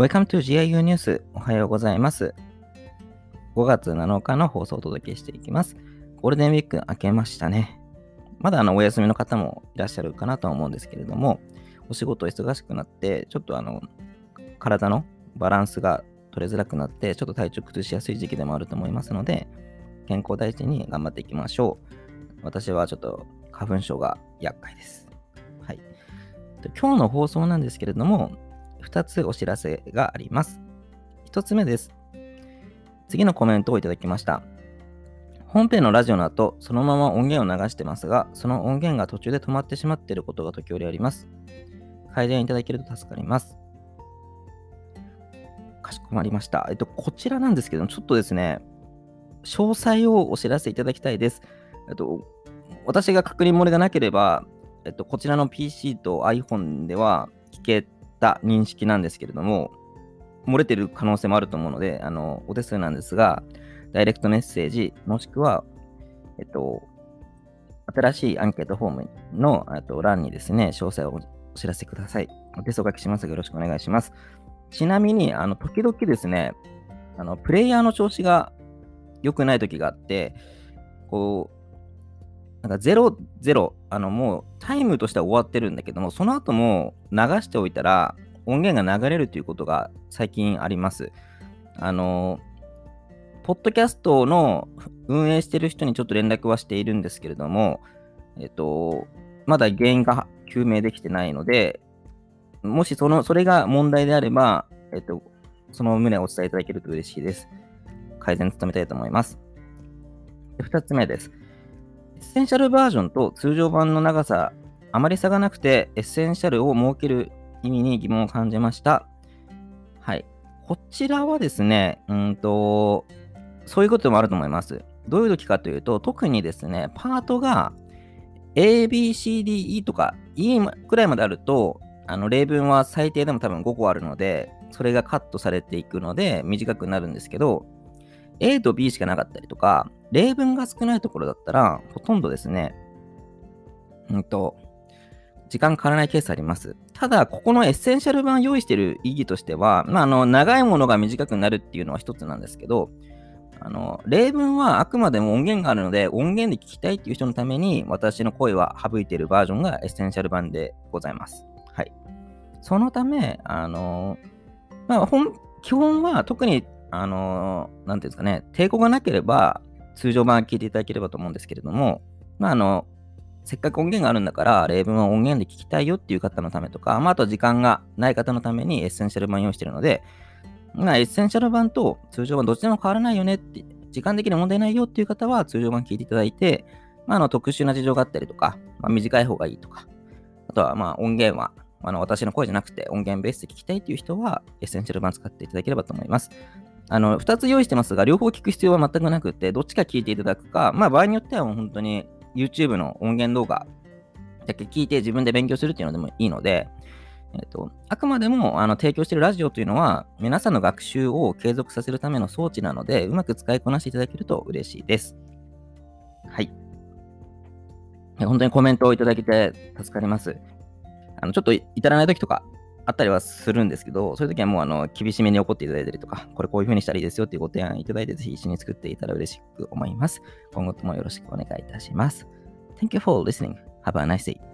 Welcome to GIU ニュース。おはようございます。5月7日の放送をお届けしていきます。ゴールデンウィーク明けましたね。まだあのお休みの方もいらっしゃるかなと思うんですけれども、お仕事忙しくなって、ちょっとあの、体のバランスが取れづらくなって、ちょっと体調崩しやすい時期でもあると思いますので、健康大事に頑張っていきましょう。私はちょっと花粉症が厄介です。はい。今日の放送なんですけれども、2つお知らせがあります。1つ目です。次のコメントをいただきました。本編のラジオの後、そのまま音源を流してますが、その音源が途中で止まってしまっていることが時折あります。改善いただけると助かります。かしこまりました。えっと、こちらなんですけども、ちょっとですね、詳細をお知らせいただきたいです。えっと、私が確認漏れがなければ、えっと、こちらの PC と iPhone では聞けた認識なんですけれども、漏れてる可能性もあると思うので、あの、お手数なんですが、ダイレクトメッセージ、もしくは、えっと、新しいアンケートフォームのと欄にですね、詳細をお知らせください。お手数お書きしますがよろしくお願いします。ちなみに、あの、時々ですね、あの、プレイヤーの調子が良くない時があって、こう、なんか0、0、あの、もうタイムとしては終わってるんだけども、その後も流しておいたら音源が流れるということが最近あります。あの、ポッドキャストの運営してる人にちょっと連絡はしているんですけれども、えっと、まだ原因が究明できてないので、もしその、それが問題であれば、えっと、その旨をお伝えいただけると嬉しいです。改善努めたいと思います。2つ目です。エッセンシャルバージョンと通常版の長さ、あまり差がなくて、エッセンシャルを設ける意味に疑問を感じました。はい。こちらはですね、うんと、そういうこともあると思います。どういう時かというと、特にですね、パートが A, B, C, D, E とか E くらいまであると、あの例文は最低でも多分5個あるので、それがカットされていくので短くなるんですけど、A と B しかなかったりとか、例文が少ないところだったら、ほとんどですね、うんと、時間かからないケースあります。ただ、ここのエッセンシャル版用意している意義としては、まあ、あの、長いものが短くなるっていうのは一つなんですけど、あの、例文はあくまでも音源があるので、音源で聞きたいっていう人のために、私の声は省いているバージョンがエッセンシャル版でございます。はい。そのため、あの、まあ、本、基本は特に、あの、なんていうんですかね、抵抗がなければ、通常版聞いていただければと思うんですけれども、まあ、あの、せっかく音源があるんだから、例文は音源で聞きたいよっていう方のためとか、まあ、あと時間がない方のためにエッセンシャル版用意してるので、まあ、エッセンシャル版と通常版どっちでも変わらないよねって、時間的に問題ないよっていう方は通常版聞いていただいて、まあ、あの特殊な事情があったりとか、まあ、短い方がいいとか、あとはまあ音源はあの私の声じゃなくて音源ベースで聞きたいっていう人はエッセンシャル版使っていただければと思います。あの、2つ用意してますが、両方聞く必要は全くなくて、どっちか聞いていただくか、まあ場合によってはもう本当に YouTube の音源動画だけ聞いて自分で勉強するっていうのでもいいので、えっと、あくまでもあの提供しているラジオというのは、皆さんの学習を継続させるための装置なので、うまく使いこなしていただけると嬉しいです。はい。本当にコメントをいただけて助かります。あのちょっと至らない時とかあったりはするんですけど、そういう時はもうあの厳しめに怒っていただいたりとか、これこういう風にしたらいいですよっていうご提案いただいて、ぜひ一緒に作っていたら嬉しく思います。今後ともよろしくお願いいたします。Thank you for listening. Have a nice day.